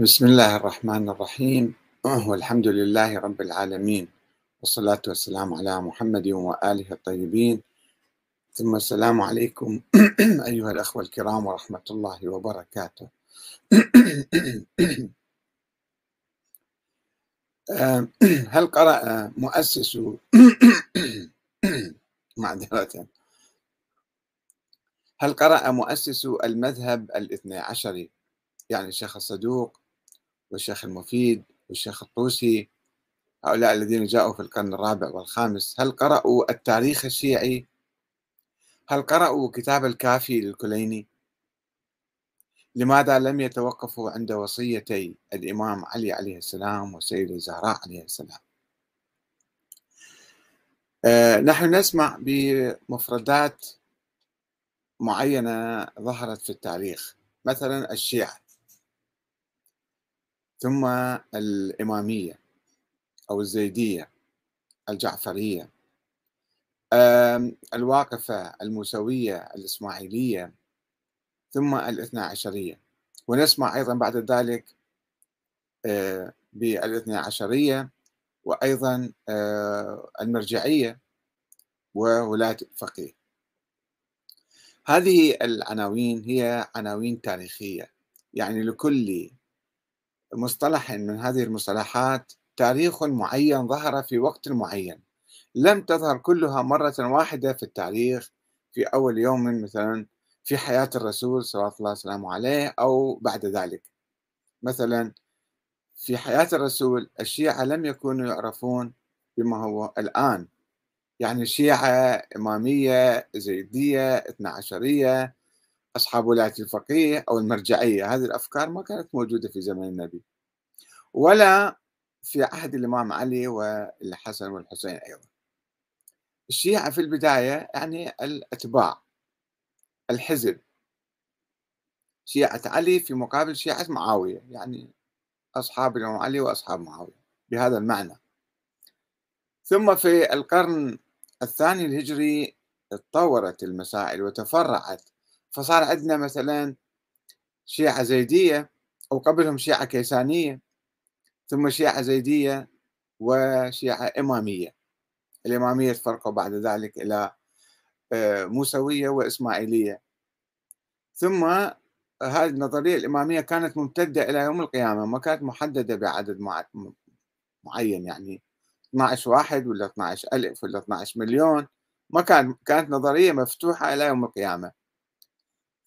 بسم الله الرحمن الرحيم. والحمد لله رب العالمين. والصلاة والسلام على محمد وآله الطيبين. ثم السلام عليكم أيها الأخوة الكرام ورحمة الله وبركاته. هل قرأ مؤسس معذرة. هل قرأ مؤسس المذهب الاثني عشري يعني الشيخ الصدوق والشيخ المفيد والشيخ الطوسي هؤلاء الذين جاءوا في القرن الرابع والخامس هل قرأوا التاريخ الشيعي؟ هل قرأوا كتاب الكافي للكليني؟ لماذا لم يتوقفوا عند وصيتي الإمام علي عليه السلام والسيدة الزهراء عليه السلام؟ آه، نحن نسمع بمفردات معينة ظهرت في التاريخ مثلا الشيعة. ثم الإمامية أو الزيدية الجعفرية. الواقفة الموسوية الإسماعيلية ثم الاثنى عشرية. ونسمع أيضا بعد ذلك آه، بالاثنى عشرية وأيضا آه، المرجعية وولاة الفقيه. هذه العناوين هي عناوين تاريخية يعني لكل مصطلح من هذه المصطلحات تاريخ معين ظهر في وقت معين. لم تظهر كلها مرة واحدة في التاريخ في أول يوم مثلا في حياة الرسول صلى الله وسلامه عليه أو بعد ذلك. مثلا في حياة الرسول الشيعة لم يكونوا يعرفون بما هو الآن. يعني الشيعة إمامية زيدية اثنا عشرية أصحاب ولاية الفقيه أو المرجعية هذه الأفكار ما كانت موجودة في زمن النبي. ولا في عهد الإمام علي والحسن والحسين أيضا. الشيعة في البداية يعني الأتباع الحزب. شيعة علي في مقابل شيعة معاوية يعني أصحاب الإمام علي وأصحاب معاوية بهذا المعنى. ثم في القرن الثاني الهجري تطورت المسائل وتفرعت فصار عندنا مثلا شيعة زيدية أو قبلهم شيعة كيسانية ثم شيعة زيدية وشيعة إمامية. الإمامية تفرقوا بعد ذلك إلى آه، موسوية وإسماعيلية. ثم هذه النظرية الإمامية كانت ممتدة إلى يوم القيامة ما كانت محددة بعدد معين يعني. 12 واحد ولا 12 ألف ولا 12 مليون ما كان كانت نظرية مفتوحة إلى يوم القيامة.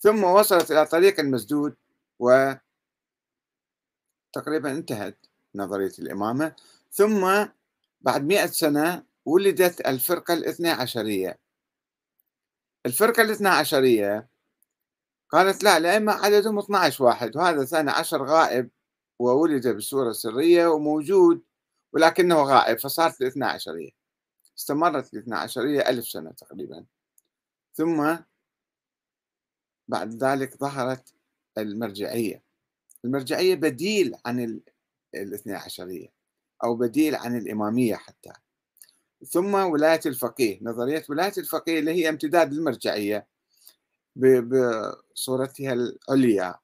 ثم وصلت إلى طريق المسدود و تقريبا انتهت نظرية الإمامة. ثم بعد مئة سنة ولدت الفرقة الاثنى عشرية. الفرقة الاثنى عشرية قالت لا الأئمة عددهم 12 واحد وهذا ثاني عشر غائب وولد بصورة سرية وموجود ولكنه غائب فصارت الاثنى عشرية. استمرت الاثنى عشرية ألف سنة تقريبا. ثم بعد ذلك ظهرت المرجعية. المرجعية بديل عن الاثنى عشرية أو بديل عن الإمامية حتى. ثم ولاية الفقيه نظرية ولاية الفقيه اللي هي امتداد للمرجعية بصورتها العليا.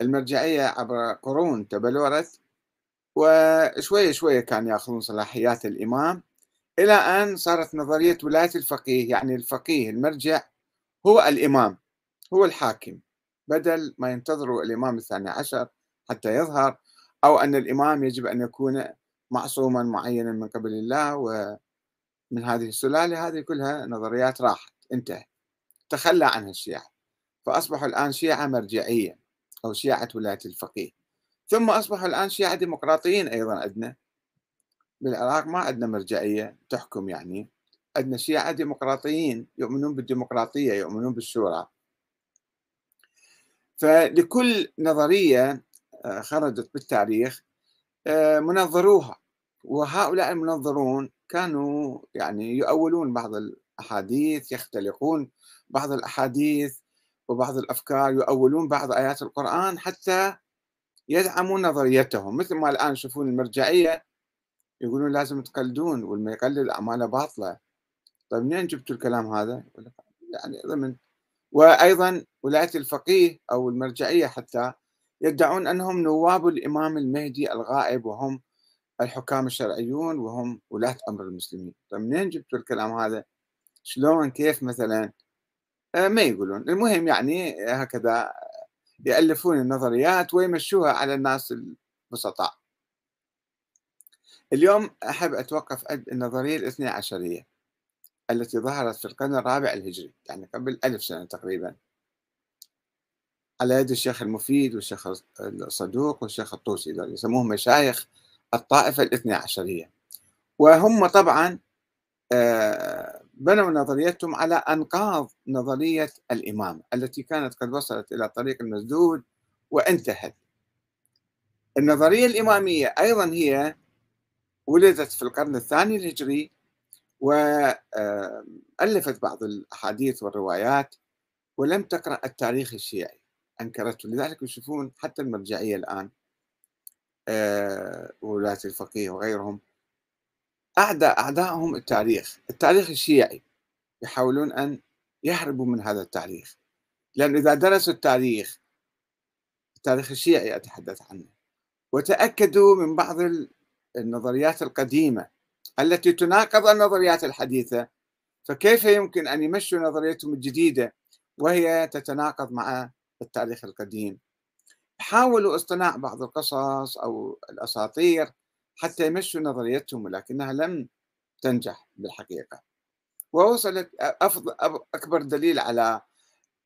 المرجعية عبر قرون تبلورت وشوية شوية كان يأخذون صلاحيات الإمام. إلى أن صارت نظرية ولاية الفقيه يعني الفقيه المرجع هو الإمام هو الحاكم. بدل ما ينتظروا الإمام الثاني عشر حتى يظهر أو أن الإمام يجب أن يكون معصوما معينا من قبل الله ومن هذه السلالة هذه كلها نظريات راحت انتهى. تخلى عنها الشيعة. فأصبحوا الآن شيعة مرجعية أو شيعة ولاية الفقيه. ثم أصبحوا الآن شيعة ديمقراطيين أيضا عندنا. بالعراق ما عندنا مرجعية تحكم يعني. عندنا شيعة ديمقراطيين يؤمنون بالديمقراطية يؤمنون بالشورى. فلكل نظرية آه، خرجت بالتاريخ آه، منظروها. وهؤلاء المنظرون كانوا يعني يؤولون بعض الأحاديث يختلقون بعض الأحاديث وبعض الأفكار يؤولون بعض آيات القرآن حتى يدعمون نظريتهم. مثل ما الآن يشوفون المرجعية يقولون لازم تقلدون والما يقلد أعماله باطلة. طيب منين جبتوا الكلام هذا؟ يعني ضمن وأيضا ولاية الفقيه أو المرجعية حتى يدعون أنهم نواب الإمام المهدي الغائب وهم الحكام الشرعيون وهم ولاة أمر المسلمين. طيب منين جبتوا الكلام هذا؟ شلون؟ كيف مثلا؟ آه، ما يقولون. المهم يعني هكذا يألفون النظريات ويمشوها على الناس البسطاء. اليوم أحب أتوقف عند النظرية الاثنى عشرية. التي ظهرت في القرن الرابع الهجري يعني قبل ألف سنة تقريبا. على يد الشيخ المفيد والشيخ الصدوق والشيخ الطوسي يسموهم مشايخ الطائفة الاثنى عشرية. وهم طبعا آه، بنوا نظريتهم على أنقاض نظرية الإمام التي كانت قد وصلت إلى طريق المسدود وانتهت. النظرية الإمامية أيضا هي ولدت في القرن الثاني الهجري وألفت بعض الأحاديث والروايات ولم تقرأ التاريخ الشيعي أنكرته. لذلك يشوفون حتى المرجعية الآن آه، ولاة الفقيه وغيرهم أعدى أعدائهم التاريخ التاريخ الشيعي يحاولون أن يهربوا من هذا التاريخ. لأن إذا درسوا التاريخ التاريخ الشيعي أتحدث عنه. وتأكدوا من بعض النظريات القديمة التي تناقض النظريات الحديثة فكيف يمكن أن يمشوا نظريتهم الجديدة وهي تتناقض مع التاريخ القديم؟ حاولوا اصطناع بعض القصص أو الأساطير حتى يمشوا نظريتهم ولكنها لم تنجح بالحقيقة. ووصلت أفضل أكبر دليل على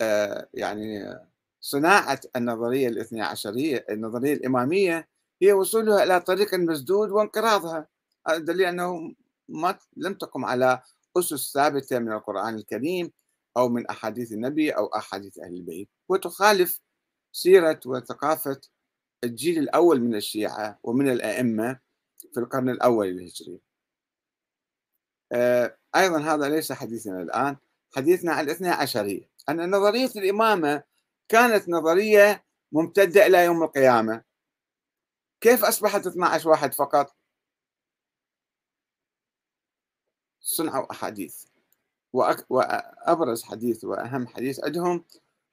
آه، يعني صناعة النظرية الاثنى عشرية النظرية الإمامية هي وصولها إلى طريق مسدود وانقراضها. هذا دليل أنه ما لم تقم على أسس ثابتة من القرآن الكريم أو من أحاديث النبي أو أحاديث أهل البيت وتخالف سيرة وثقافة الجيل الأول من الشيعة ومن الأئمة في القرن الأول الهجري آه، أيضا هذا ليس حديثنا الآن حديثنا عن الاثنى عشرية. أن نظرية الإمامة كانت نظرية ممتدة إلى يوم القيامة. كيف أصبحت 12 واحد فقط؟ صنعوا أحاديث وأبرز حديث وأهم حديث عندهم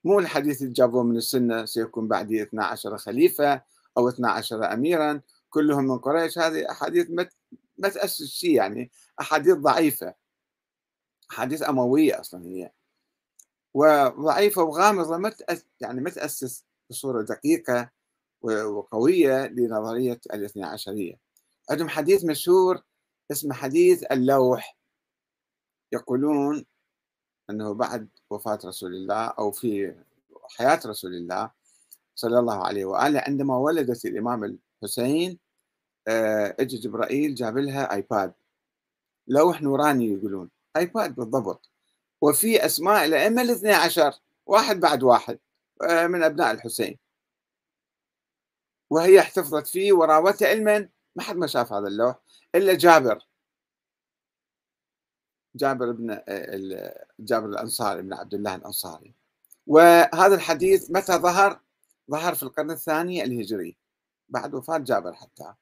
مو الحديث اللي جابوه من السنة سيكون بعدي 12 خليفة أو 12 أميرا كلهم من قريش. هذه أحاديث ما تأسس شيء يعني أحاديث ضعيفة. أحاديث أموية أصلا هي. وضعيفة وغامضة ما يعني ما تأسس بصورة دقيقة وقوية لنظرية الاثنى عشرية. عندهم حديث مشهور اسمه حديث اللوح. يقولون أنه بعد وفاة رسول الله أو في حياة رسول الله صلى الله عليه وآله عندما ولدت الإمام الحسين آه، اجى جبرائيل جاب لها iPad لوح نوراني يقولون iPad بالضبط. وفي أسماء الأئمة الاثني عشر واحد بعد واحد آه، من أبناء الحسين. وهي احتفظت فيه وراوته علما ما حد ما شاف هذا اللوح إلا جابر. جابر بن آه، جابر الأنصاري بن عبد الله الأنصاري. وهذا الحديث متى ظهر؟ ظهر في القرن الثاني الهجري بعد وفاة جابر حتى.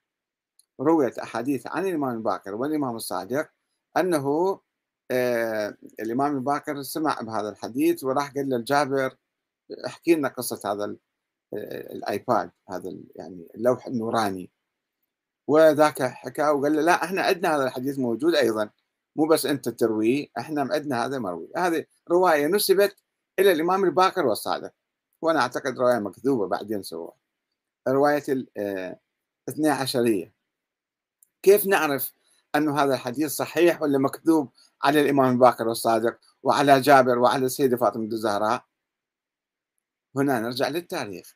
رويت أحاديث عن الإمام الباكر والإمام الصادق أنه آه الإمام الباكر سمع بهذا الحديث وراح قال للجابر احكي لنا قصة هذا آه، الآيباد هذا يعني اللوح النوراني. وذاك حكى وقال له لا إحنا عندنا هذا الحديث موجود أيضا. مو بس أنت ترويه إحنا عندنا هذا مروي. هذه رواية نسبت إلى الإمام الباكر والصادق وأنا أعتقد رواية مكذوبة بعدين سووها رواية الاثنى عشرية. كيف نعرف أن هذا الحديث صحيح ولا مكذوب على الإمام الباقر والصادق وعلى جابر وعلى السيدة فاطمة الزهراء؟ هنا نرجع للتاريخ.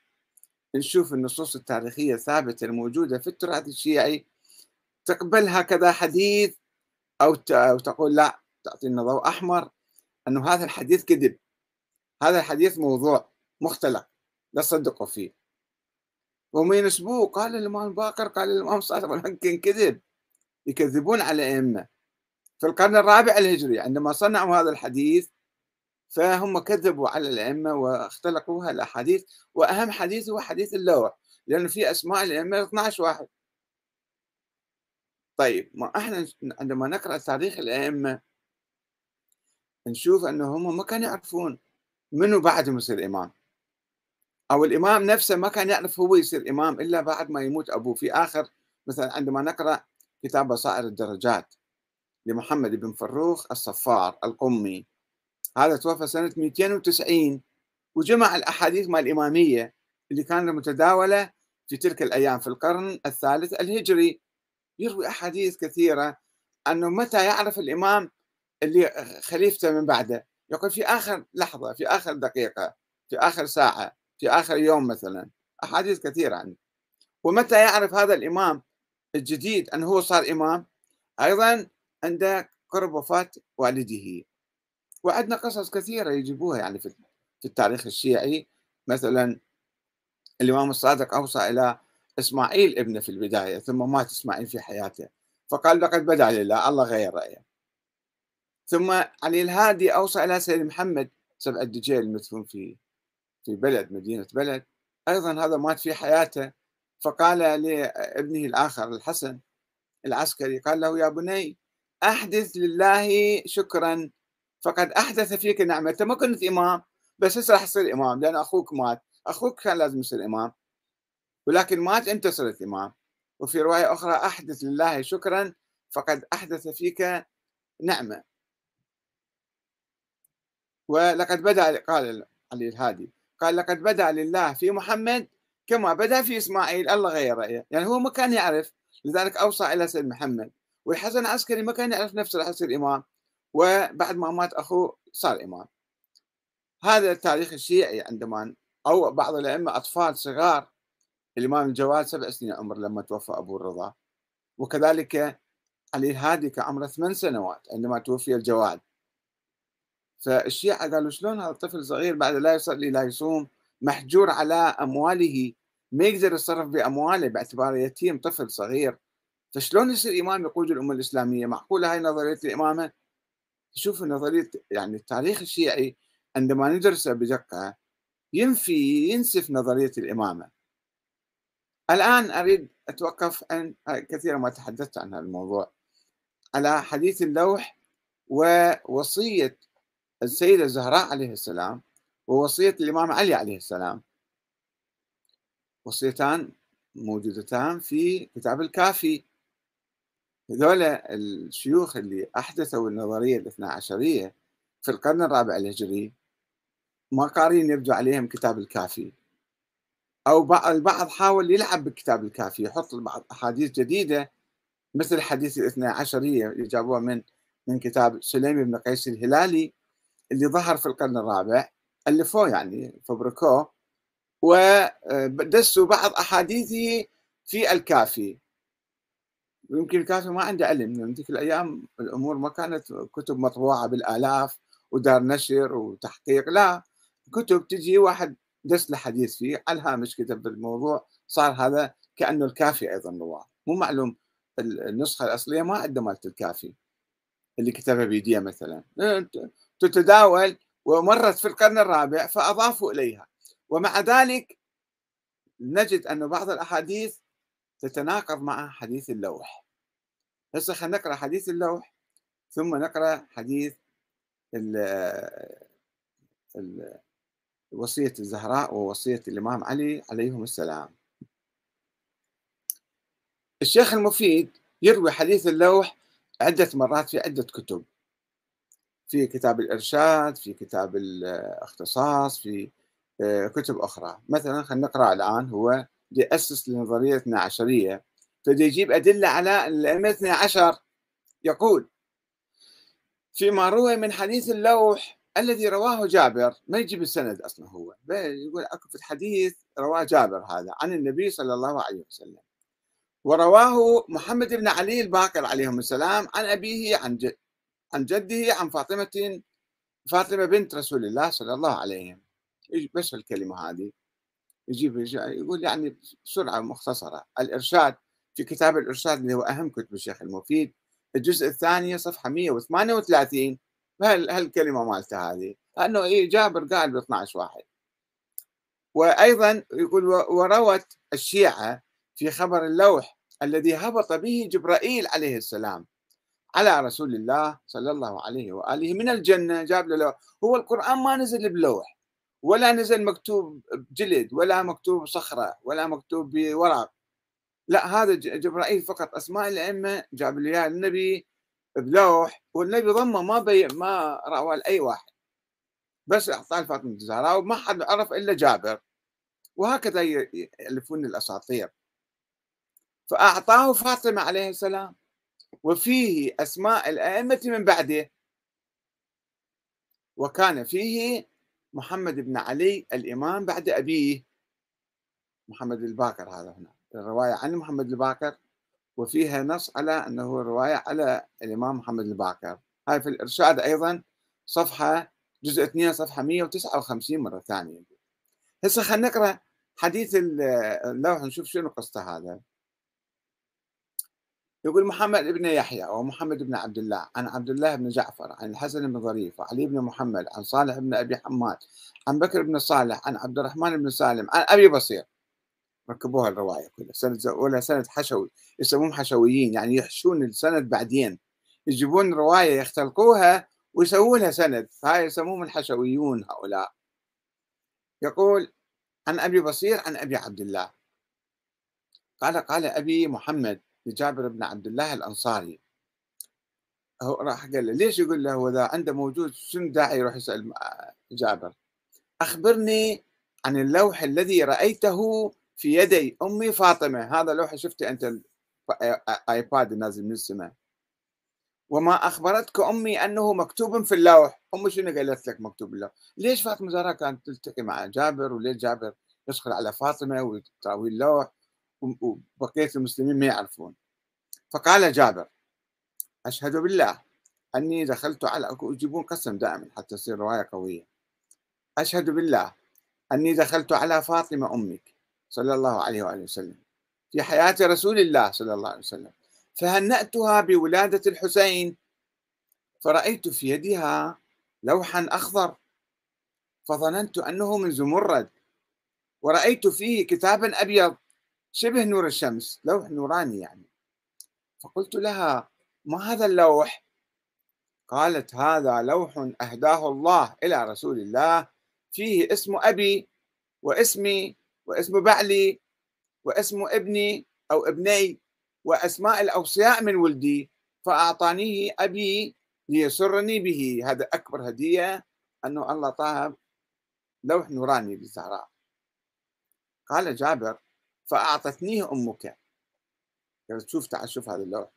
نشوف النصوص التاريخية الثابتة الموجودة في التراث الشيعي تقبل هكذا حديث أو تقول لا تعطينا ضوء أحمر أنه هذا الحديث كذب. هذا الحديث موضوع مختلق لا تصدقوا فيه. وهم ينسبوه قال الإمام باكر قال الإمام صادق ولكن كذب. يكذبون على الأئمة في القرن الرابع الهجري عندما صنعوا هذا الحديث فهم كذبوا على الأئمة واختلقوا الأحاديث. وأهم حديث هو حديث اللوح لأنه في أسماء الأئمة 12 واحد. طيب ما إحنا عندما نقرأ تاريخ الأئمة نشوف أنه هم ما كانوا يعرفون منو بعدهم يصير إمام أو الإمام نفسه ما كان يعرف هو يصير إمام إلا بعد ما يموت أبوه. في آخر مثلا عندما نقرأ كتاب بصائر الدرجات لمحمد بن فروخ الصفار القمي هذا توفى سنة 290 وجمع الأحاديث مال الإمامية اللي كانت متداولة في تلك الأيام في القرن الثالث الهجري. يروي أحاديث كثيرة أنه متى يعرف الإمام اللي خليفته من بعده؟ يقول في آخر لحظة في آخر دقيقة في آخر ساعة في آخر يوم مثلا. أحاديث كثيرة عنه. ومتى يعرف هذا الإمام الجديد أنه هو صار إمام؟ أيضا عند قرب وفاة والده. وعندنا قصص كثيرة يجيبوها يعني في التاريخ الشيعي. مثلا الإمام الصادق أوصى إلى إسماعيل ابنه في البداية ثم مات إسماعيل في حياته. فقال لقد بدأ لله الله غير رأيه. ثم علي الهادي أوصى إلى سيد محمد سبع الدجيل المدفون في في بلد مدينة بلد. أيضا هذا مات في حياته فقال لابنه الآخر الحسن العسكري قال له يا بني أحدث لله شكرا فقد أحدث فيك نعمة. أنت ما كنت إمام بس هسه راح تصير إمام لأن أخوك مات. أخوك كان لازم يصير إمام. ولكن مات أنت صرت إمام. وفي رواية أخرى أحدث لله شكرا فقد أحدث فيك نعمة. ولقد بدأ قال علي الهادي قال لقد بدأ لله في محمد كما بدأ في إسماعيل الله غير رأيه. يعني هو ما كان يعرف لذلك أوصى إلى سيد محمد. والحسن العسكري ما كان يعرف نفسه راح يصير إمام. وبعد ما مات أخوه صار إمام. هذا التاريخ الشيعي عندما أو بعض الأئمة أطفال صغار الإمام الجواد سبع سنين عمر لما توفى أبو الرضا. وكذلك علي الهادي كعمره ثمان سنوات عندما توفي الجواد. فالشيعة قالوا شلون هذا الطفل صغير بعد لا يصلي لا يصوم محجور على أمواله ما يقدر يتصرف بأمواله باعتباره يتيم طفل صغير. فشلون يصير إمام يقود الأمة الإسلامية؟ معقولة هاي نظرية الإمامة؟ شوفوا نظرية يعني التاريخ الشيعي عندما ندرسه بدقة ينفي ينسف نظرية الإمامة. الآن أريد أتوقف عن كثيرا ما تحدثت عن هذا الموضوع على حديث اللوح ووصية السيدة الزهراء عليه السلام ووصية الإمام علي عليه السلام. وصيتان موجودتان في كتاب الكافي. هذول الشيوخ اللي أحدثوا النظرية الاثنى عشرية في القرن الرابع الهجري ما قارين يبدو عليهم كتاب الكافي. أو بعض البعض حاول يلعب بالكتاب الكافي يحط بعض أحاديث جديدة مثل حديث الاثنى عشرية اللي جابوها من من كتاب سليم بن قيس الهلالي اللي ظهر في القرن الرابع ألفوه يعني فبركوه ودسوا بعض أحاديثه في الكافي. ويمكن الكافي ما عنده علم لأن تلك الأيام الأمور ما كانت كتب مطبوعة بالآلاف ودار نشر وتحقيق لا كتب تجي واحد دس له حديث فيه على الهامش كتب بالموضوع صار هذا كأنه الكافي أيضا رواة. مو معلوم النسخة الأصلية ما عنده مالت الكافي اللي كتبها بيدية مثلا. تتداول ومرت في القرن الرابع فأضافوا إليها. ومع ذلك نجد أن بعض الأحاديث تتناقض مع حديث اللوح. هسه خلينا نقرأ حديث اللوح ثم نقرأ حديث ال ال وصية الزهراء ووصية الإمام علي عليهم السلام. الشيخ المفيد يروي حديث اللوح عدة مرات في عدة كتب. في كتاب الإرشاد في كتاب الاختصاص في آه، كتب أخرى. مثلا خلينا نقرأ الآن هو يأسس لنظرية عشرية. فدي يجيب أدلة على الأئمة عشر. يقول فيما روي من حديث اللوح الذي رواه جابر ما يجيب السند أصلا هو يقول أكو في الحديث رواه جابر هذا عن النبي صلى الله عليه وسلم. ورواه محمد بن علي الباقر عليهم السلام عن أبيه عن جد عن جده عن فاطمة فاطمة بنت رسول الله صلى الله عليه وسلم بس الكلمة هذه. يجيب يقول يعني بسرعة مختصرة. الإرشاد في كتاب الإرشاد اللي هو أهم كتب الشيخ المفيد الجزء الثاني صفحة 138 هالكلمة مالته هذه؟ انه إيه جابر قال ب 12 واحد. وأيضا يقول وروت الشيعة في خبر اللوح الذي هبط به جبرائيل عليه السلام على رسول الله صلى الله عليه وآله من الجنة. جاب له هو القرآن ما نزل بلوح ولا نزل مكتوب بجلد ولا مكتوب صخرة ولا مكتوب بورق. لا هذا جبرائيل فقط. أسماء الأئمة جاب لي النبي بلوح والنبي ضمه ما بي ما روى لأي واحد. بس أعطاه لفاطمة الزهراء وما حد عرف إلا جابر. وهكذا يألفون الأساطير. فأعطاه فاطمة عليه السلام. وفيه أسماء الأئمة من بعده. وكان فيه محمد بن علي الإمام بعد أبيه. محمد الباكر هذا هنا. الرواية عن محمد الباكر. وفيها نص على أنه رواية على الإمام محمد الباكر هاي في الإرشاد أيضا صفحة جزء 2 صفحة 159 مرة ثانية. هسه خلينا نقرأ حديث اللوح نشوف شنو قصته هذا. يقول محمد بن يحيى ومحمد بن عبد الله عن عبد الله بن جعفر عن الحسن بن ظريف وعلي بن محمد عن صالح بن أبي حماد عن بكر بن صالح عن عبد الرحمن بن سالم عن أبي بصير. ركبوها الرواية كلها. سند ولا سند حشوي يسموهم حشويين يعني يحشون السند بعدين. يجيبون رواية يختلقوها ويسوون لها سند هاي يسموهم الحشويون هؤلاء. يقول عن أبي بصير عن أبي عبد الله. قال قال أبي محمد لجابر بن عبد الله الأنصاري. هو راح قال له ليش يقول له إذا عنده موجود شنو داعي يروح يسأل جابر؟ أخبرني عن اللوح الذي رأيته في يدي أمي فاطمة. هذا لوح شفته أنت الآيباد نازل من السماء. وما أخبرتك أمي أنه مكتوب في اللوح. أمي شنو قالت لك مكتوب اللوح؟ ليش فاطمة زهراء كانت تلتقي مع جابر؟ وليش جابر يدخل على فاطمة وتراوي اللوح؟ وبقية المسلمين ما يعرفون. فقال جابر أشهد بالله أني دخلت على يجيبون قسم دائما حتى تصير رواية قوية. أشهد بالله أني دخلت على فاطمة أمك. صلى الله عليه وآله وسلم في حياة رسول الله صلى الله عليه وسلم. فهنأتها بولادة الحسين. فرأيت في يدها لوحا أخضر. فظننت أنه من زمرد. ورأيت فيه كتابا أبيض شبه نور الشمس لوح نوراني يعني. فقلت لها ما هذا اللوح؟ قالت هذا لوح أهداه الله إلى رسول الله فيه اسم أبي واسمي واسم بعلي واسم ابني أو ابني وأسماء الأوصياء من ولدي فأعطانيه أبي ليسرني به. هذا أكبر هدية أنه الله طاها لوح نوراني للزهراء قال جابر فأعطتنيه أمك. شوف تعال شوف هذا اللوح.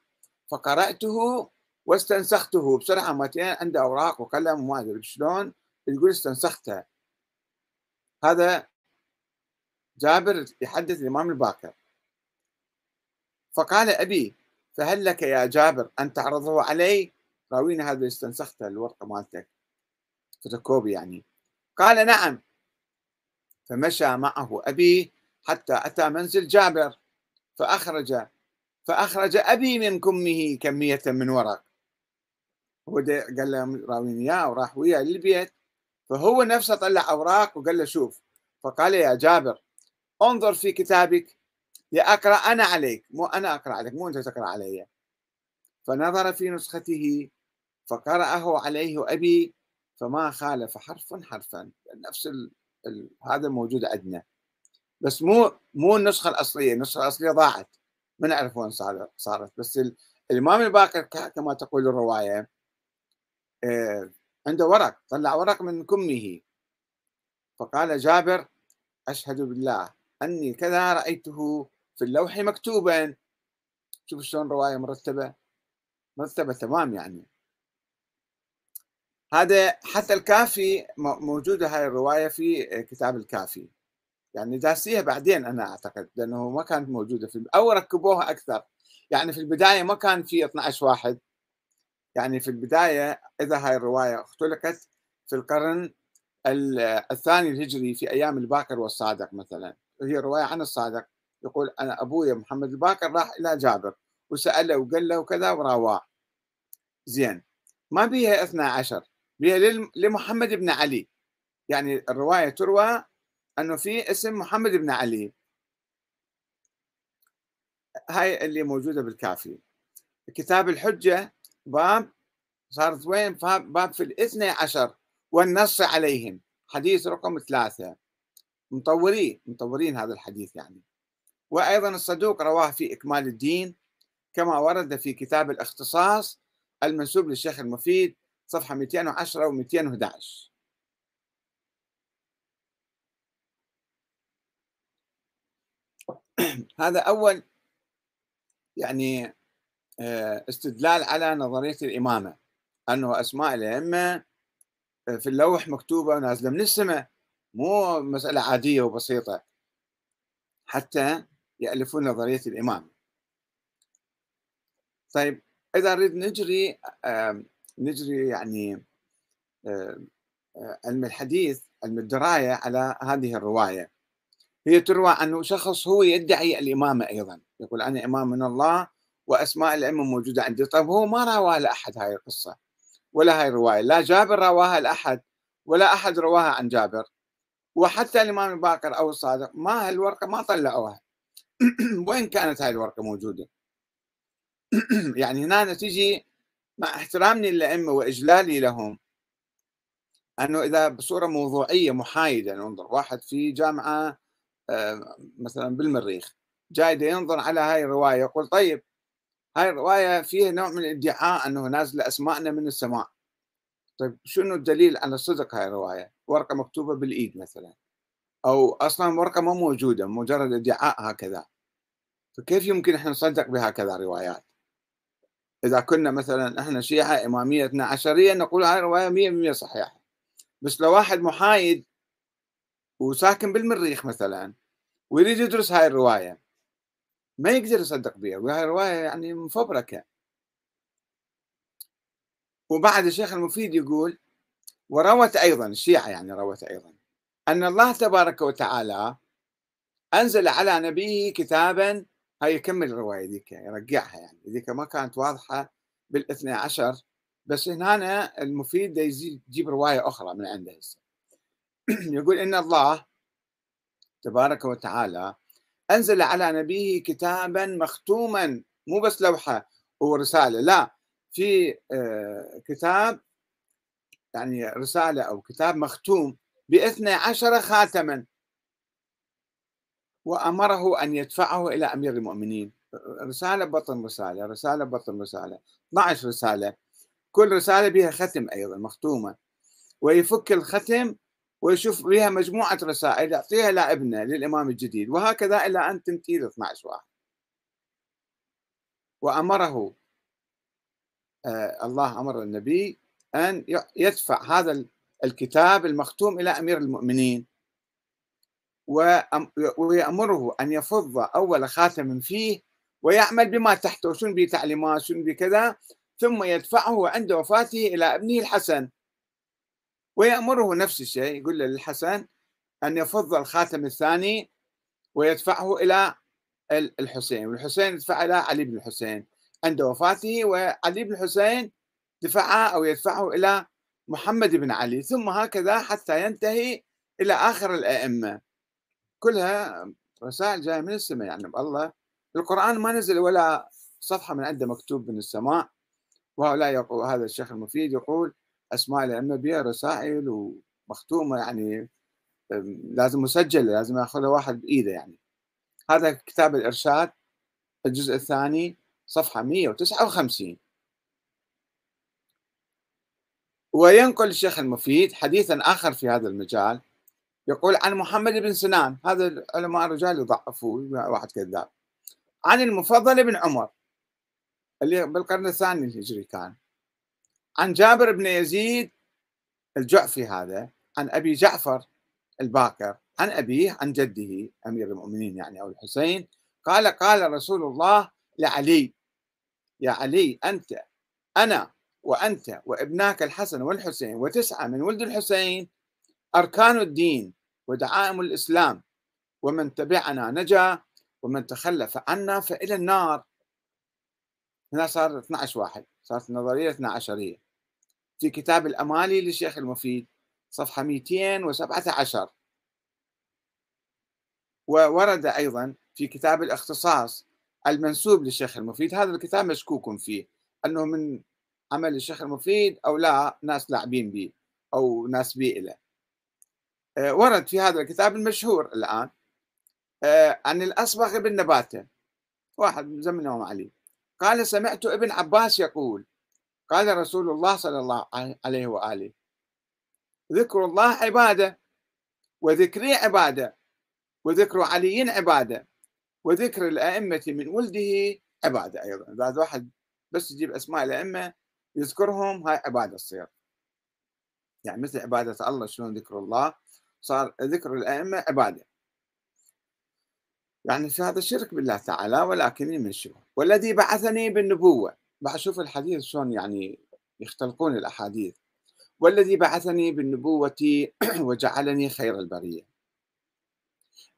فقرأته واستنسخته بسرعة مرتين عنده أوراق وقلم وما أدري شلون يقول استنسختها هذا جابر يحدث الإمام الباكر فقال أبي فهل لك يا جابر أن تعرضه علي؟ راوينا هذا استنسخته الورقة مالتك. فوتوكوبي يعني. قال نعم. فمشى معه أبي حتى أتى منزل جابر. فأخرج فأخرج أبي من كمه كمية من ورق. هو قال له راوين إياه وراح وياه للبيت. فهو نفسه طلع أوراق وقال له شوف. فقال يا جابر انظر في كتابك لأقرأ أنا عليك مو أنا أقرأ عليك مو أنت تقرأ علي. فنظر في نسخته فقرأه عليه أبي فما خالف حرفا حرفا نفس ال... ال... هذا موجود عندنا. بس مو مو النسخة الأصلية النسخة الأصلية ضاعت. ما نعرف وين صارت. بس الإمام الباقر كما تقول الرواية آه، عنده ورق طلع ورق من كمه. فقال جابر أشهد بالله. أني كذا رأيته في اللوح مكتوبا. شوف شلون رواية مرتبة مرتبة تمام يعني. هذا حتى الكافي موجودة هاي الرواية في كتاب الكافي. يعني داسيها بعدين أنا أعتقد لأنه ما كانت موجودة في أو ركبوها أكثر. يعني في البداية ما كان في 12 واحد. يعني في البداية إذا هاي الرواية اختلقت في القرن الثاني الهجري في أيام الباكر والصادق مثلا. هي رواية عن الصادق يقول أنا ابويا محمد الباكر راح إلى جابر وسأله وقال له كذا وراواه زين ما بيها 12 بيها لمحمد بن علي. يعني الرواية تروى إنه في اسم محمد بن علي. هاي اللي موجودة بالكافي. كتاب الحجة باب صارت وين؟ باب في الاثني عشر والنص عليهم. حديث رقم ثلاثة. مطورين مطورين هذا الحديث يعني. وأيضا الصدوق رواه في إكمال الدين كما ورد في كتاب الاختصاص المنسوب للشيخ المفيد صفحة 210 و 211 هذا أول يعني آه، استدلال على نظرية الإمامة أنه أسماء الأئمة آه، في اللوح مكتوبة ونازلة من السماء مو مسألة عادية وبسيطة حتى يألفون نظرية الإمامة طيب إذا نريد نجري نجري يعني علم الحديث علم الدراية على هذه الرواية. هي تروى أنه شخص هو يدعي الإمامة أيضا. يقول أنا إمام من الله وأسماء الأئمة موجودة عندي. طيب هو ما رواها لأحد هاي القصة ولا هاي الرواية. لا جابر رواها لأحد ولا أحد رواها عن جابر. وحتى الإمام الباقر أو الصادق ما هالورقة ما طلعوها. وين كانت هاي الورقة موجودة؟ يعني هنا تجي مع احترامي للأئمة وإجلالي لهم. أنه إذا بصورة موضوعية محايدة ننظر واحد في جامعة آه، مثلا بالمريخ جاي ينظر على هاي الرواية يقول طيب هاي الرواية فيها نوع من الادعاء أنه نازل أسماءنا من السماء. طيب شنو الدليل على صدق هاي الرواية؟ ورقة مكتوبة بالإيد مثلا أو أصلا ورقة ما موجودة مجرد إدعاء هكذا. فكيف يمكن إحنا نصدق بهكذا روايات؟ إذا كنا مثلا إحنا شيعة إمامية اثنا عشرية نقول هاي الرواية 100% صحيحة. بس لو واحد محايد وساكن بالمريخ مثلا ويريد يدرس هاي الرواية ما يقدر يصدق بها وهاي الرواية يعني مفبركة. وبعد الشيخ المفيد يقول وروت أيضا الشيعة يعني روت أيضا أن الله تبارك وتعالى أنزل على نبيه كتابا هاي يكمل الرواية ذيك؟ يرجعها يعني ذيك ما كانت واضحة بالاثنى عشر بس هنا المفيد يجيب رواية أخرى من عنده يقول إن الله تبارك وتعالى أنزل على نبيه كتابا مختوما مو بس لوحة ورسالة لا في آه، كتاب يعني رسالة أو كتاب مختوم باثنى عشر خاتما. وأمره أن يدفعه إلى أمير المؤمنين. رسالة بطن رسالة رسالة بطن رسالة 12 رسالة. كل رسالة بها ختم أيضا مختومة. ويفك الختم ويشوف بها مجموعة رسائل يعطيها لابنه للإمام الجديد. وهكذا إلى أن تنتهي ل 12 واحد. وأمره آه الله أمر النبي أن يدفع هذا الكتاب المختوم إلى أمير المؤمنين. ويأمره أن يفض أول خاتم فيه ويعمل بما تحته شنو بتعليمات شنو بكذا ثم يدفعه عند وفاته إلى ابنه الحسن. ويأمره نفس الشيء يقول للحسن أن يفض الخاتم الثاني ويدفعه إلى الحسين. والحسين يدفع إلى علي بن الحسين. عند وفاته وعلي بن الحسين دفعه أو يدفعه إلى محمد بن علي ثم هكذا حتى ينتهي إلى آخر الأئمة. كلها رسائل جاية من السماء يعني الله القرآن ما نزل ولا صفحة من عنده مكتوب من السماء. وهؤلاء يقول هذا الشيخ المفيد يقول أسماء الأئمة بها رسائل ومختومة يعني لازم مسجلة لازم يأخذها واحد بإيده يعني. هذا كتاب الإرشاد الجزء الثاني صفحة 159 وينقل الشيخ المفيد حديثا آخر في هذا المجال يقول عن محمد بن سنان هذا العلماء الرجال يضعفوه واحد كذاب. عن المفضل بن عمر اللي بالقرن الثاني الهجري كان. عن جابر بن يزيد الجعفي هذا عن أبي جعفر الباكر عن أبيه عن جده أمير المؤمنين يعني أو الحسين. قال قال رسول الله لعلي يا علي أنت أنا وأنت وإبناك الحسن والحسين وتسعة من ولد الحسين أركان الدين ودعائم الإسلام. ومن تبعنا نجا ومن تخلف عنا فإلى النار. هنا صار 12 واحد صارت النظرية 12 في كتاب الأمالي للشيخ المفيد صفحة 217 وورد أيضا في كتاب الإختصاص المنسوب للشيخ المفيد هذا الكتاب مشكوك فيه أنه من عمل الشيخ المفيد أو لا ناس لاعبين به أو ناس بي له آه، ورد في هذا الكتاب المشهور الآن آه، عن الأصبغ بن نباتة واحد من زمن الإمام علي. قال سمعت ابن عباس يقول قال رسول الله صلى الله عليه وآله ذكر الله عبادة وذكري عبادة وذكر علي عبادة وذكر الأئمة من ولده عبادة أيضا. إذا واحد بس يجيب أسماء الأئمة يذكرهم هاي عبادة تصير. يعني مثل عبادة الله شلون ذكر الله صار ذكر الأئمة عبادة. يعني في هذا الشرك بالله تعالى ولكن يمشوا والذي بعثني بالنبوة. بعد شوف الحديث شلون يعني يختلقون الأحاديث. والذي بعثني بالنبوة وجعلني خير البرية.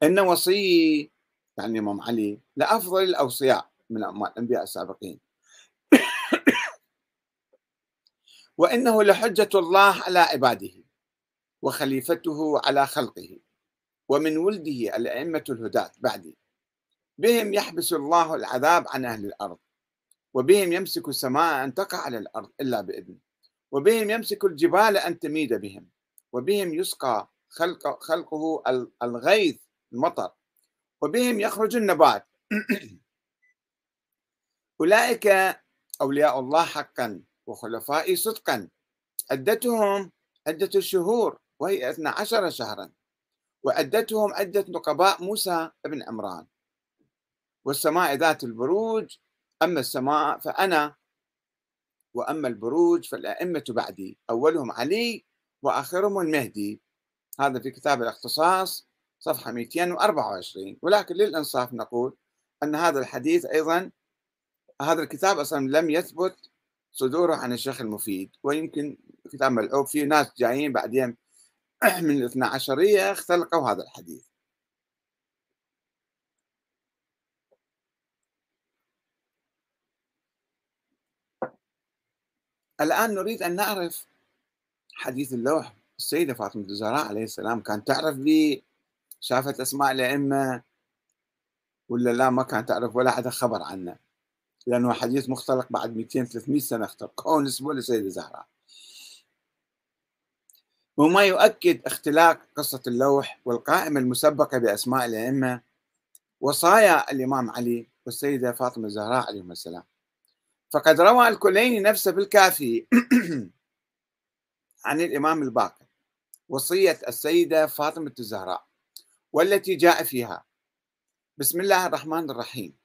إن وصي يعني الإمام علي لأفضل الأوصياء من الأنبياء السابقين. وإنه لحجة الله على عباده وخليفته على خلقه ومن ولده الأئمة الهداة بعدي بهم يحبس الله العذاب عن أهل الأرض وبهم يمسك السماء أن تقع على الأرض إلا بإذنه وبهم يمسك الجبال أن تميد بهم وبهم يسقى خلق خلقه الغيث المطر وبهم يخرج النبات. أولئك أولياء الله حقا. وخلفائي صدقا. عدتهم عدة الشهور وهي 12 شهرا. وعدتهم عدة نقباء موسى بن عمران. والسماء ذات البروج أما السماء فأنا وأما البروج فالأئمة بعدي. أولهم علي وآخرهم المهدي. هذا في كتاب الاختصاص صفحة 224 ولكن للإنصاف نقول أن هذا الحديث أيضا هذا الكتاب أصلا لم يثبت صدوره عن الشيخ المفيد. ويمكن كتاب ملعوب فيه ناس جايين بعدين من الاثنى عشرية اختلقوا هذا الحديث. الآن نريد أن نعرف حديث اللوح. السيدة فاطمة الزهراء عليه السلام كانت تعرف به شافت أسماء الأئمة ولا لا؟ ما كانت تعرف ولا حدا خبر عنه لأنه حديث مختلق بعد 200 300 سنة اختلقوه نسبه للسيدة الزهراء وما يؤكد اختلاق قصة اللوح والقائمة المسبقة بأسماء الأئمة وصايا الإمام علي والسيدة فاطمة الزهراء عليهم السلام. فقد روى الكليني نفسه بالكافي عن الإمام الباقر وصية السيدة فاطمة الزهراء والتي جاء فيها. بسم الله الرحمن الرحيم.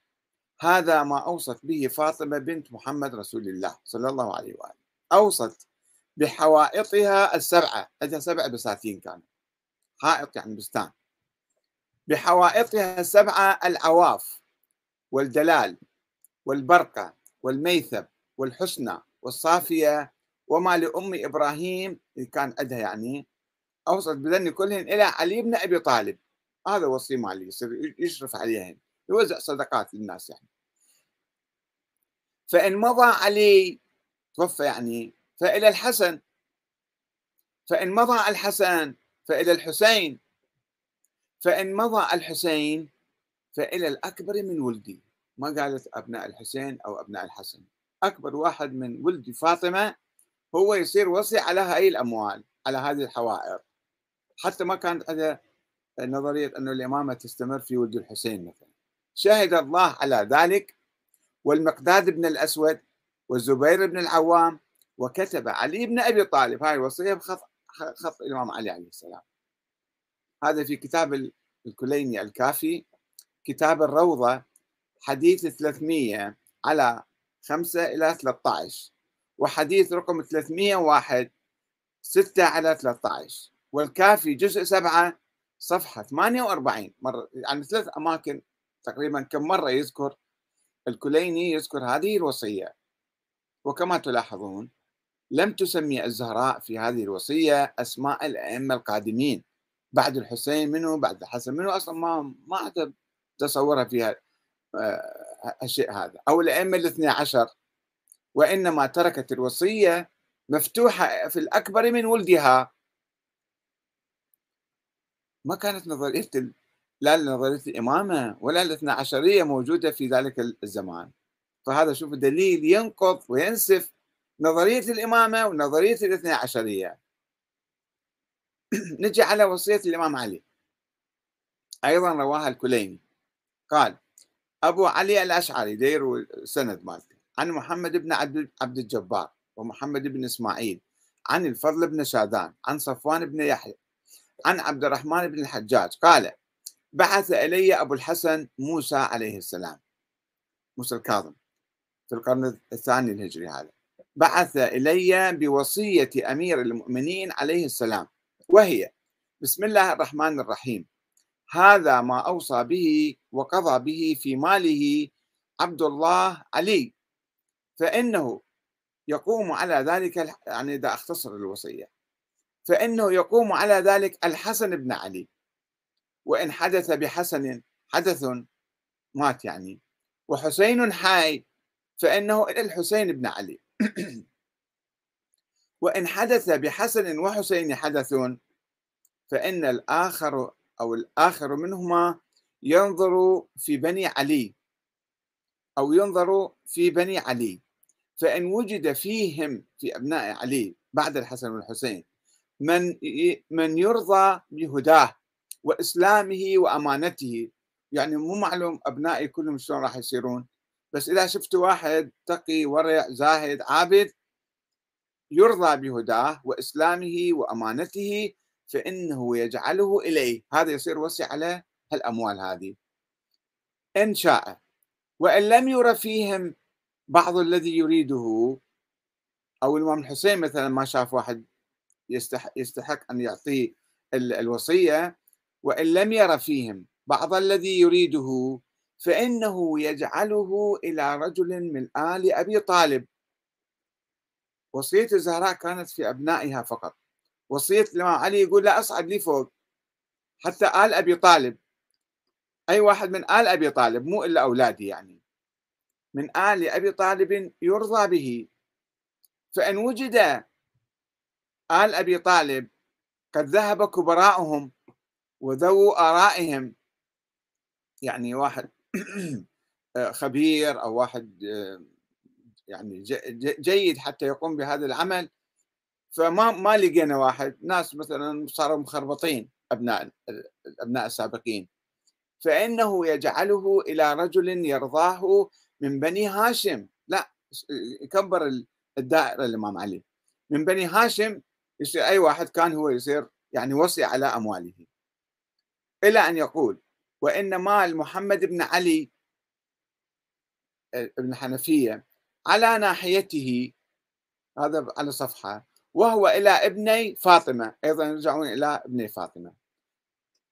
هذا ما أوصت به فاطمة بنت محمد رسول الله صلى الله عليه وآله. أوصت بحوائطها السبعة. عندها سبع بساتين كانت. حائط يعني بستان. بحوائطها السبعة العواف والدلال والبرقة والميثب والحسنى والصافية. وما لأم إبراهيم كان عندها يعني أوصت بذن كلهن إلى علي بن أبي طالب. هذا وصي مالي يصير يشرف عليهن. يوزع صدقات للناس يعني. فإن مضى علي توفى يعني. فإلى الحسن. فإن مضى الحسن فإلى الحسين. فإن مضى الحسين فإلى الأكبر من ولدي. ما قالت أبناء الحسين أو أبناء الحسن. أكبر واحد من ولد فاطمة هو يصير وصي على هاي الأموال على هذه الحوائط حتى ما كانت عندها نظرية أن الإمامة تستمر في ولد الحسين مثلا. شهد الله على ذلك. والمقداد بن الأسود والزبير بن العوام وكتب علي بن أبي طالب. هاي الوصية بخط خط الإمام علي عليه السلام. هذا في كتاب الكليني الكافي. كتاب الروضة حديث 300 على 5 إلى 13 وحديث رقم 301 6 على 13 والكافي جزء 7 صفحة 48 مرة يعني ثلاث أماكن تقريبا كم مرة يذكر الكليني يذكر هذه الوصية. وكما تلاحظون لم تسمي الزهراء في هذه الوصية أسماء الأئمة القادمين. بعد الحسين منه بعد الحسن منه أصلا ما ما تصورها فيها آه، الشيء هذا. أو الأئمة الاثنى عشر. وإنما تركت الوصية مفتوحة في الأكبر من ولدها. ما كانت نظرية لا نظرية الإمامة ولا الاثنى عشرية موجودة في ذلك الزمان. فهذا شوف دليل ينقض وينسف نظرية الإمامة ونظرية الاثنى عشرية. نجي على وصية الإمام علي. أيضا رواها الكليني. قال أبو علي الأشعري دير سند مالته. عن محمد بن عبد الجبار ومحمد بن إسماعيل عن الفضل بن شادان عن صفوان بن يحيى عن عبد الرحمن بن الحجاج. قال بعث إلي أبو الحسن موسى عليه السلام موسى الكاظم في القرن الثاني الهجري هذا. بعث إلي بوصية أمير المؤمنين عليه السلام وهي بسم الله الرحمن الرحيم هذا ما أوصى به وقضى به في ماله عبد الله علي فإنه يقوم على ذلك يعني إذا أختصر الوصية فإنه يقوم على ذلك الحسن بن علي. وإن حدث بحسن حدث مات يعني. وحسين حي فإنه إلى الحسين بن علي. وإن حدث بحسن وحسين حدث فإن الآخر أو الآخر منهما ينظر في بني علي أو ينظر في بني علي. فإن وجد فيهم في أبناء علي بعد الحسن والحسين من من يرضى بهداه. وإسلامه وأمانته. يعني مو معلوم أبنائي كلهم شلون راح يصيرون. بس إذا شفت واحد تقي ورع زاهد عابد يرضى بهداه وإسلامه وأمانته فإنه يجعله إليه. هذا يصير وصي على هالأموال هذه. إن شاء. وإن لم ير فيهم بعض الذي يريده أو الإمام الحسين مثلا ما شاف واحد يستحق, يستحق أن يعطيه الوصية وإن لم ير فيهم بعض الذي يريده فإنه يجعله إلى رجل من آل أبي طالب. وصية الزهراء كانت في أبنائها فقط. وصية الإمام علي يقول لا أصعد لي فوق. حتى آل أبي طالب. أي واحد من آل أبي طالب مو إلا أولادي يعني. من آل أبي طالب يرضى به. فإن وجد آل أبي طالب قد ذهب كبراءهم وذو آرائهم. يعني واحد خبير أو واحد يعني جيد حتى يقوم بهذا العمل. فما ما لقينا واحد. ناس مثلا صاروا مخربطين أبناء الأبناء السابقين. فإنه يجعله إلى رجل يرضاه من بني هاشم. لا يكبر الدائرة الإمام علي. من بني هاشم يصير أي واحد كان هو يصير يعني وصي على أمواله. إلى أن يقول وإن مال محمد بن علي ابن حنفية على ناحيته هذا على صفحة وهو إلى ابني فاطمة. أيضا يرجعون إلى ابني فاطمة.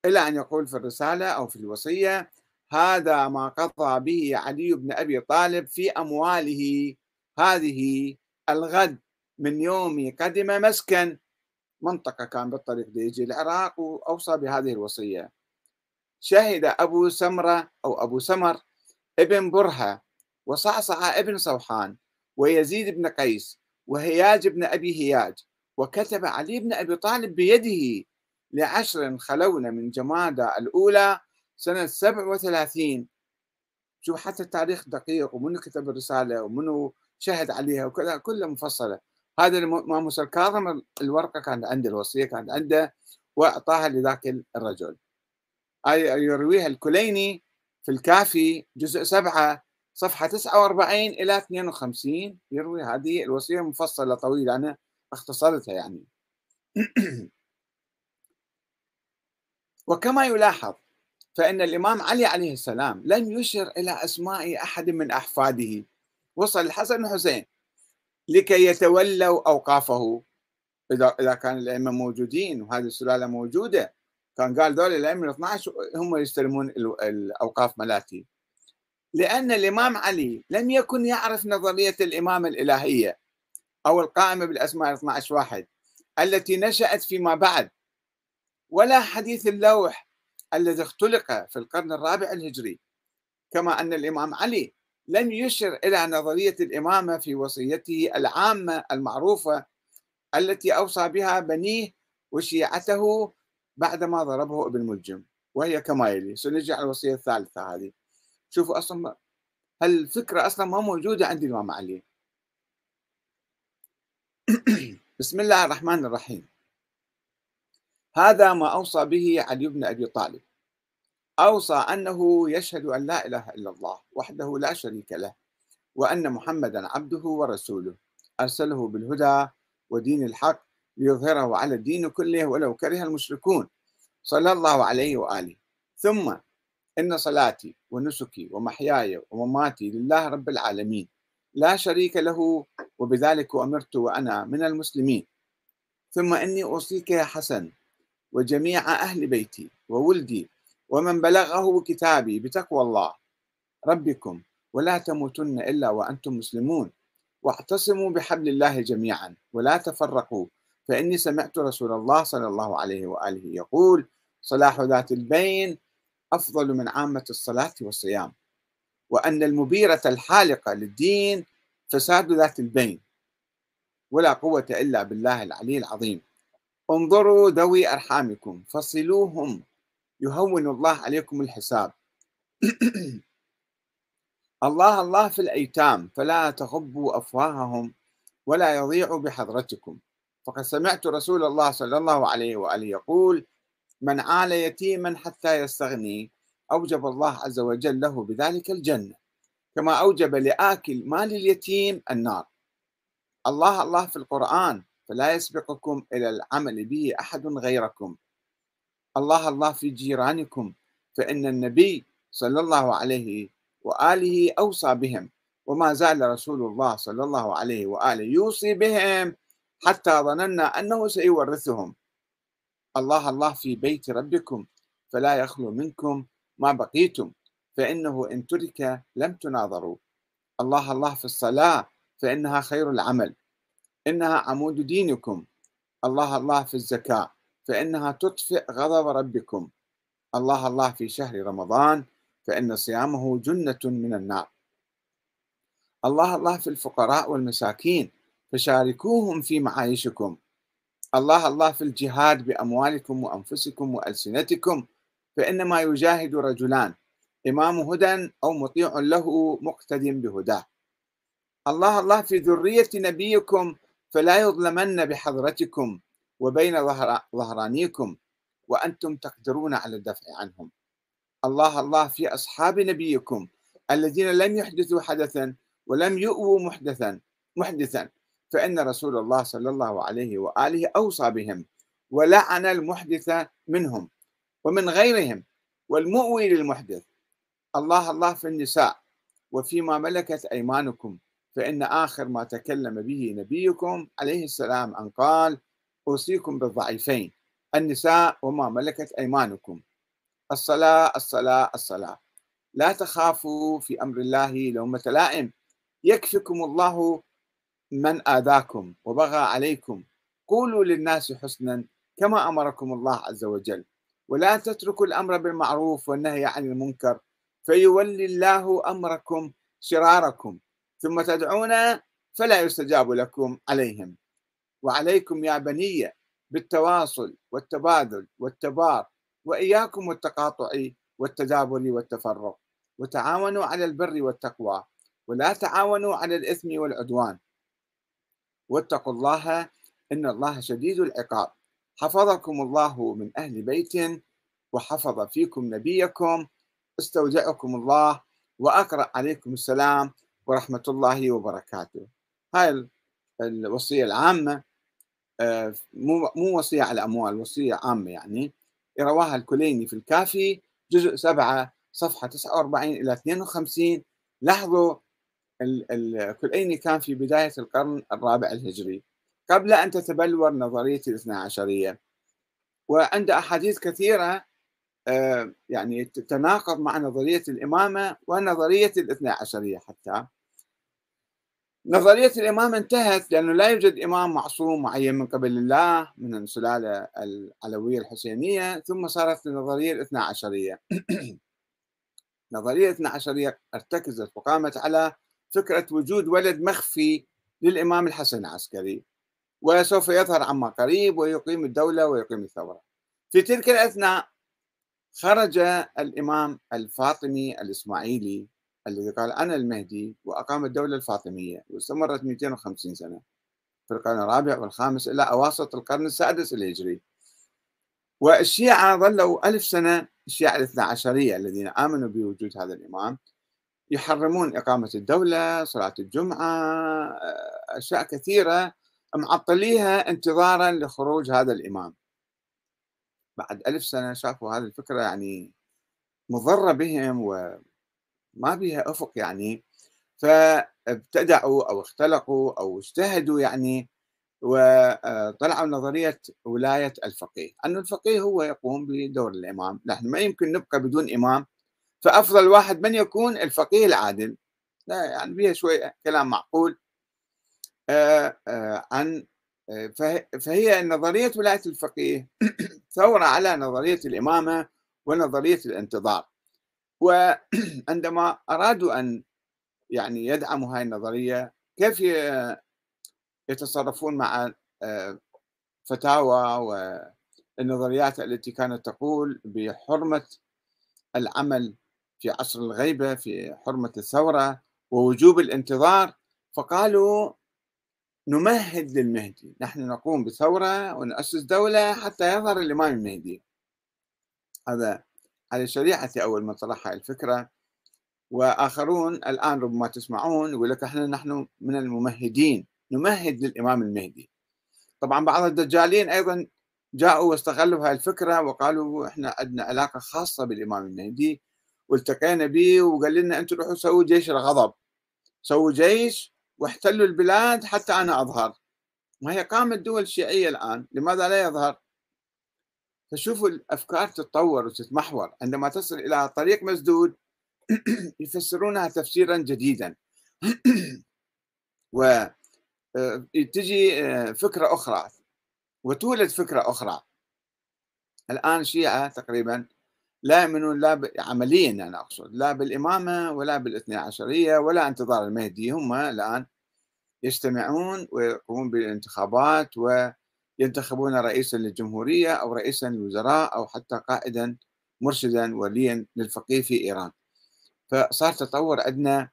إلى أن يقول في الرسالة أو في الوصية هذا ما قضى به علي بن أبي طالب في أمواله. هذه الغد من يوم قدم مسكن. منطقة كان بالطريق دي يجي العراق وأوصى بهذه الوصية. شهد أبو سمرة أو أبو سمر ابن برهة وصعصع ابن صوحان ويزيد بن قيس وهياج بن أبي هياج وكتب علي بن أبي طالب بيده لعشر خلون من جمادى الأولى سنة 37 شوف حتى التاريخ دقيق ومنو كتب الرسالة ومنو شهد عليها وكذا كلها مفصلة. هذا الإمام موسى الكاظم الورقة كانت عنده الوصية كانت عنده وأعطاها لذاك الرجل. يرويها الكليني في الكافي جزء سبعة صفحة 49 إلى 52 يروي هذه الوصية مفصلة طويلة أنا اختصرتها يعني. وكما يلاحظ فإن الإمام علي عليه السلام لم يشر إلى أسماء أحد من أحفاده. وصل الحسن والحسين لكي يتولوا أوقافه. إذا كان الأئمة موجودين وهذه السلالة موجودة كان قال دول الأئمة ال 12 هم يستلمون الأوقاف ملاتي. لأن الإمام علي لم يكن يعرف نظرية الإمامة الإلهية أو القائمة بالأسماء 12 واحد التي نشأت فيما بعد. ولا حديث اللوح الذي اختلق في القرن الرابع الهجري. كما أن الإمام علي لم يشر إلى نظرية الإمامة في وصيته العامة المعروفة التي أوصى بها بنيه وشيعته بعدما ضربه ابن ملجم وهي كما يلي. سنجي على الوصية الثالثة هذه. شوفوا أصلا هالفكره أصلا ما موجودة عند الامام علي بسم الله الرحمن الرحيم. هذا ما أوصى به علي بن أبي طالب. أوصى أنه يشهد أن لا إله إلا الله وحده لا شريك له وأن محمدا عبده ورسوله. أرسله بالهدى ودين الحق ليظهره على الدين كله ولو كره المشركون. صلى الله عليه وآله. ثم إن صلاتي ونسكي ومحياي ومماتي لله رب العالمين. لا شريك له وبذلك أمرت وأنا من المسلمين. ثم إني أوصيك يا حسن وجميع أهل بيتي وولدي ومن بلغه كتابي بتقوى الله. ربكم ولا تموتن إلا وأنتم مسلمون. واعتصموا بحبل الله جميعا ولا تفرقوا فإني سمعت رسول الله صلى الله عليه وآله يقول صلاح ذات البين أفضل من عامة الصلاة والصيام وأن المبيرة الحالقة للدين فساد ذات البين ولا قوة إلا بالله العلي العظيم. انظروا ذوي أرحامكم فصلوهم يهون الله عليكم الحساب. الله الله في الأيتام فلا تغبوا أفواههم ولا يضيعوا بحضرتكم. فقد سمعت رسول الله صلى الله عليه وآله يقول من عال يتيما حتى يستغني أوجب الله عز وجل له بذلك الجنة كما أوجب لآكل مال اليتيم النار. الله الله في القرآن فلا يسبقكم إلى العمل به أحد غيركم. الله الله في جيرانكم فإن النبي صلى الله عليه وآله أوصى بهم وما زال رسول الله صلى الله عليه وآله يوصي بهم. حتى ظننا أنه سيورثهم. الله الله في بيت ربكم فلا يخلو منكم ما بقيتم فإنه إن ترك لم تناظروا. الله الله في الصلاة فإنها خير العمل. إنها عمود دينكم. الله الله في الزكاة فإنها تطفئ غضب ربكم. الله الله في شهر رمضان فإن صيامه جنة من النار. الله الله في الفقراء والمساكين فشاركوهم في معايشكم. الله الله في الجهاد بأموالكم وأنفسكم وألسنتكم فإنما يجاهد رجلان إمام هدى أو مطيع له مقتد بهداه الله الله في ذرية نبيكم فلا يظلمن بحضرتكم وبين ظهرانيكم وأنتم تقدرون على الدفع عنهم. الله الله في أصحاب نبيكم الذين لم يحدثوا حدثا ولم يؤووا محدثا محدثا. فإن رسول الله صلى الله عليه وآله أوصى بهم ولعن المحدث منهم ومن غيرهم والمؤوي للمحدث. الله الله في النساء وفيما ملكت أيمانكم فإن آخر ما تكلم به نبيكم عليه السلام أن قال أوصيكم بالضعيفين النساء وما ملكت أيمانكم. الصلاة الصلاة الصلاة. لا تخافوا في أمر الله لومة لائم. يكفكم الله من آذاكم وبغى عليكم. قولوا للناس حسنا كما أمركم الله عز وجل. ولا تتركوا الأمر بالمعروف والنهي عن المنكر فيولي الله أمركم شراركم. ثم تدعون فلا يستجاب لكم عليهم. وعليكم يا بني بالتواصل والتبادل والتبار. وإياكم والتقاطع والتدابر والتفرق. وتعاونوا على البر والتقوى. ولا تعاونوا على الإثم والعدوان. واتقوا الله إن الله شديد العقاب. حفظكم الله من أهل بيت وحفظ فيكم نبيكم. استودعكم الله وأقرأ عليكم السلام ورحمة الله وبركاته. هاي الوصية العامة آه، مو وصية على أموال وصية عامة يعني. رواها الكليني في الكافي جزء 7 صفحة 49 إلى 52 لاحظوا الكليني كان في بداية القرن الرابع الهجري. قبل أن تتبلور نظرية الاثنى عشرية. وعند أحاديث كثيرة آه، يعني تتناقض مع نظرية الإمامة ونظرية الاثنى عشرية حتى. نظرية الإمامة انتهت لأنه لا يوجد إمام معصوم معين من قبل الله من السلالة العلوية الحسينية ثم صارت النظرية الاثنى عشرية. نظرية الاثنى عشرية ارتكزت وقامت على فكرة وجود ولد مخفي للإمام الحسن العسكري وسوف يظهر عما قريب ويقيم الدولة ويقيم الثورة. في تلك الأثناء خرج الإمام الفاطمي الإسماعيلي الذي قال أنا المهدي وأقام الدولة الفاطمية واستمرت 250 سنة في القرن الرابع والخامس إلى أواسط القرن السادس الهجري. والشيعة ظلوا ألف سنة الشيعة الاثنى عشرية الذين آمنوا بوجود هذا الإمام يحرمون إقامة الدولة صلاة الجمعة أشياء كثيرة معطليها انتظارا لخروج هذا الإمام. بعد ألف سنة شافوا هذه الفكرة يعني مضرة بهم وما بها أفق يعني. فابتدعوا أو اختلقوا أو اجتهدوا يعني وطلعوا نظرية ولاية الفقيه. أن الفقيه هو يقوم بدور الإمام. نحن ما يمكن نبقى بدون إمام. فأفضل واحد من يكون الفقيه العادل. لا يعني بها شوية كلام معقول. آه، آه، عن آه، فهي نظرية ولاية الفقيه. ثورة على نظرية الإمامة ونظرية الانتظار. وعندما أرادوا أن يعني يدعموا هاي النظرية كيف يتصرفون مع فتاوى والنظريات التي كانت تقول بحرمة العمل في عصر الغيبة في حرمة الثورة ووجوب الانتظار فقالوا نمهد للمهدي. نحن نقوم بثورة ونؤسس دولة حتى يظهر الإمام المهدي هذا على شريعتي أول ما طرح الفكرة. وآخرون الآن ربما تسمعون يقول لك إحنا نحن من الممهدين. نمهد للإمام المهدي. طبعا بعض الدجالين أيضا جاءوا واستغلوا هذه الفكرة وقالوا إحنا عندنا علاقة خاصة بالإمام المهدي. والتقينا به وقال لنا أنتم روحوا سووا جيش الغضب. سووا جيش واحتلوا البلاد حتى أنا أظهر. ما هي قامت دول شيعية الآن لماذا لا يظهر؟ فشوفوا الأفكار تتطور وتتمحور. عندما تصل إلى طريق مسدود يفسرونها تفسيرا جديدا. وتجي آه، آه، فكرة أخرى وتولد فكرة أخرى. الآن الشيعه تقريبا لا يؤمنون لا عمليا أنا أقصد لا بالإمامة ولا بالاثنى عشرية ولا انتظار المهدي هم الآن يجتمعون ويقومون بالانتخابات وينتخبون رئيسا للجمهورية أو رئيسا للوزراء أو حتى قائدا مرشدا وليا للفقيه في إيران. فصار تطور عندنا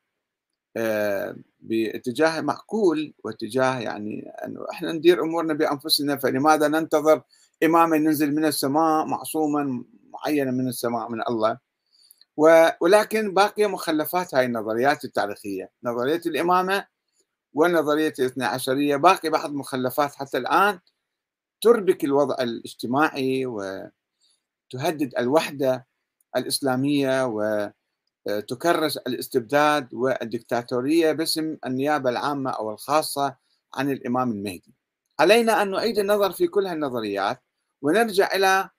آه، باتجاه معقول واتجاه يعني أنه إحنا ندير أمورنا بأنفسنا فلماذا ننتظر اماما ينزل من السماء معصوما معينة من السماء من الله ولكن باقيه مخلفات هاي النظريات التاريخية نظرية الإمامة ونظرية الاثنى عشرية باقي بعض مخلفات حتى الآن تربك الوضع الاجتماعي وتهدد الوحدة الإسلامية وتكرس الاستبداد والدكتاتورية باسم النيابة العامة أو الخاصة عن الإمام المهدي. علينا أن نعيد النظر في كل هالنظريات ونرجع إلى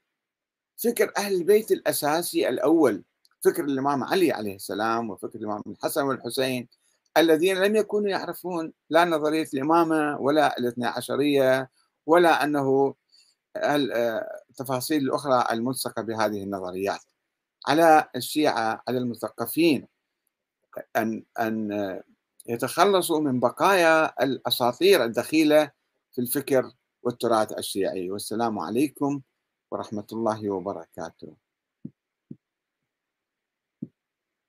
فكر أهل البيت الأساسي الأول فكر الإمام علي عليه السلام وفكر الإمام الحسن والحسين الذين لم يكونوا يعرفون لا نظرية الإمامة ولا الاثنى عشرية ولا أنه التفاصيل الأخرى الملصقة بهذه النظريات. على الشيعة على المثقفين أن أن يتخلصوا من بقايا الأساطير الدخيلة في الفكر والتراث الشيعي. والسلام عليكم ورحمة الله وبركاته.